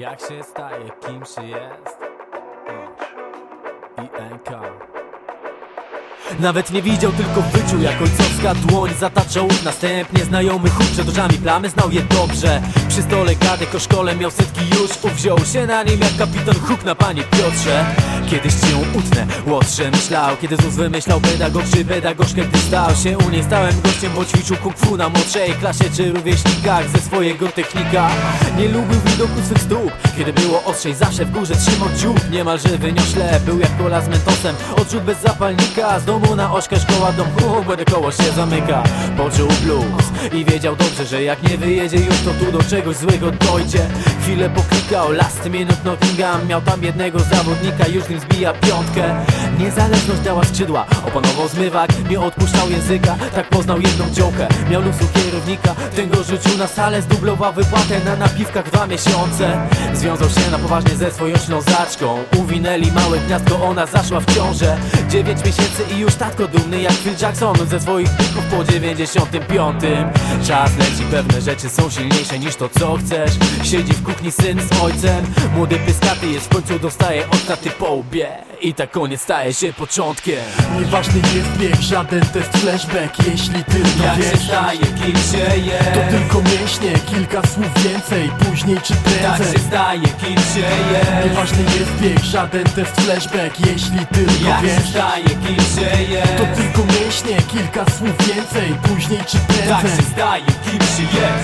Jak się staje, kim się jest. I NK nawet nie widział, tylko wyczuł jak ojcowska dłoń Zataczał następnie znajomy huk Przed oczami plamy znał je dobrze. Przy stole gadek o szkole miał setki już. Uwziął się na nim jak kapitan huk na panie Piotrze. Kiedyś ci ją utnę, łotrze myślał. Kiedy ZUS wymyślał pedagog czy pedagogzkę Gdy stał się u niej stałym gościem Bo ćwiczył kung fu na młodszej klasie Czy rówieśnikach ze swojego technika. Nie lubił widoku swych stóp. Kiedy było ostrzej zawsze w górze trzymał dziób. Niemalże wyniośle, był jak kola z mentosem. Odrzut bez zapalnika, z domu na ośkę szkoła dom Hu, będę koło się zamyka. Poczuł blues i wiedział dobrze, że jak nie wyjedzie już to tu do czegoś złego dojdzie. Chwilę poklikał, last minute Nottingham. Miał tam jednego zawodnika, już nim zbija piątkę. Niezależność dała skrzydła, opanował zmywak Nie odpuszczał języka, tak poznał jedną działkę Miał luksu kierownika, ten go rzucił na salę Zdublował wypłatę na napiwkach dwa miesiące. Związał się na poważnie ze swoją ślązaczką. Uwinęli małe gniazdko, ona zaszła w ciążę. Dziewięć miesięcy i już tatko dumny jak Phil Jackson Ze swoich pików po 95 Czas leci, pewne rzeczy są silniejsze niż to co chcesz. Siedzi w kuchni syn z ojcem Młody pyskaty jest w końcu dostaje od taty po łbie I tak koniec staje się początkiem. Nieważny jest bieg, żaden test flashback Jeśli tylko Jak się wiesz. staje, kim się jest To tylko mięśnie, kilka słów więcej Później czy Tak prędzej się staje, kim się jest Nieważny jest bieg, żaden test flashback Jeśli tylko Jak się wiesz. staje, kim się jest To tylko mięśnie, kilka słów więcej Później czy Tak się prędzej staje, kim się jest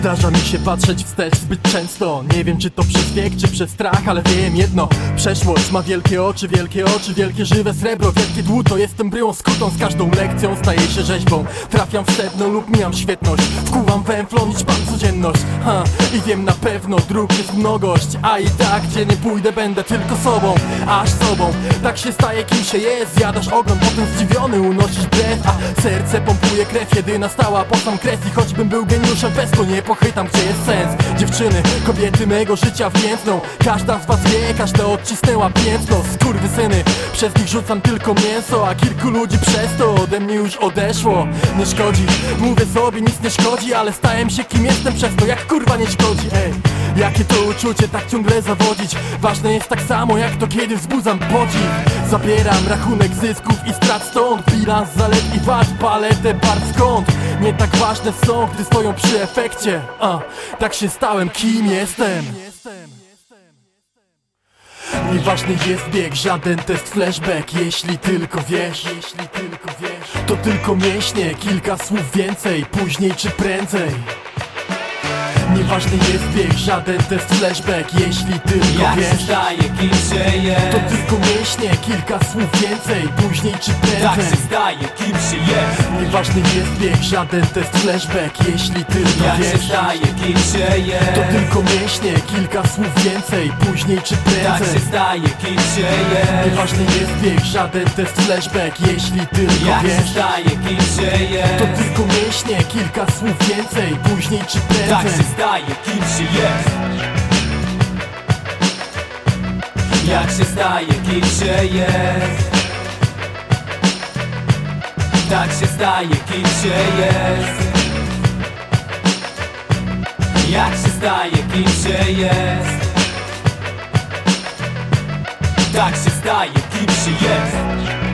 Zdarza mi się patrzeć wstecz zbyt często. Nie wiem czy to przez wiek, czy przez strach, ale wiem jedno. Przeszłość ma wielkie oczy, wielkie oczy, wielkie żywe srebro. Wielkie dłuto, jestem bryłą skutą, z każdą lekcją staję się rzeźbą. Trafiam w sedno lub mijam świetność. Wkuwam węflon, liczbam codzienność. Ha, I wiem na pewno, dróg jest mnogość. A i tak, gdzie nie pójdę, będę tylko sobą. Aż sobą, tak się staje kim się jest. Zjadasz ogon, potem zdziwiony unosisz brew. A serce pompuje krew, jedyna stała po sam kres I choćbym był geniuszem, bez to nie pochytam, gdzie jest sens. Dziewczyny, kobiety mego życia więdną Każda z was wie, każda odcisnęła piętno. Skurwysyny, przez nich rzucam tylko mięso A kilku ludzi przez to ode mnie już odeszło. Nie szkodzi, mówię sobie nic nie szkodzi Ale stałem się kim jestem przez to, jak kurwa nie szkodzi. Ej, jakie to uczucie tak ciągle zawodzić? Ważne jest tak samo jak to kiedy wzbudzam podziw Zabieram rachunek zysków i strat stąd. Bilans zalet i wad, paletę bar skąd Nie tak ważne są, gdy stoją przy efekcie. A, tak się stałem, kim jestem. Nieważny jest bieg, żaden test flashback Jeśli tylko wiesz, jeśli tylko wiesz. To tylko mięśnie, kilka słów więcej Później czy prędzej Nieważny jest bieg, żaden test flashback Jeśli tylko Jak się wiesz. staje, kim się jest To tylko mięśnie, kilka słów więcej Później czy Tak prędzej się staje, kim się jest. Nieważny jest bieg, żaden test flashback Jeśli tylko Jak się wiesz. staje, kim się jest To tylko mięśnie, kilka słów więcej Później czy Tak się prędzej staje, kim się jest Nieważny jest bieg, żaden test flashback Jeśli tylko Jak się wiesz. staje, kim się jest To tylko kilka słów więcej Później czy Tak się prędzej staje, kim się jest. Jak się staje, kim się jest. Tak się staje, kim się jest. Jak się staje, kim się jest. Tak się staje, kim się jest